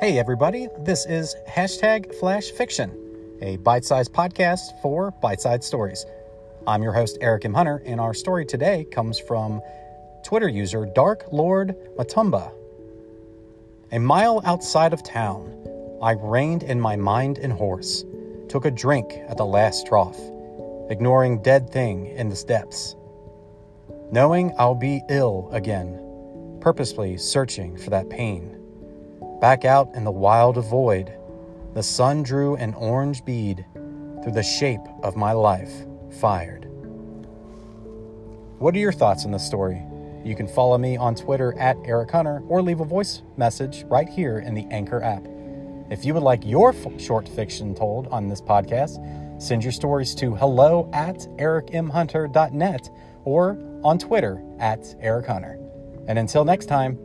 Hey, everybody, this is hashtag Flash Fiction, a bite sized podcast for bite sized stories. I'm your host, Eric M. Hunter, and our story today comes from Twitter user Dark Lord Matumba. A mile outside of town, I reined in my mind and horse, took a drink at the last trough, ignoring dead thing in the steps. Knowing I'll be ill again, purposely searching for that pain. Back out in the wild void, the sun drew an orange bead through the shape of my life, fired. What are your thoughts on this story? You can follow me on Twitter at Eric Hunter or leave a voice message right here in the Anchor app. If you would like your f- short fiction told on this podcast, send your stories to hello at ericmhunter.net or on Twitter at Eric Hunter. And until next time,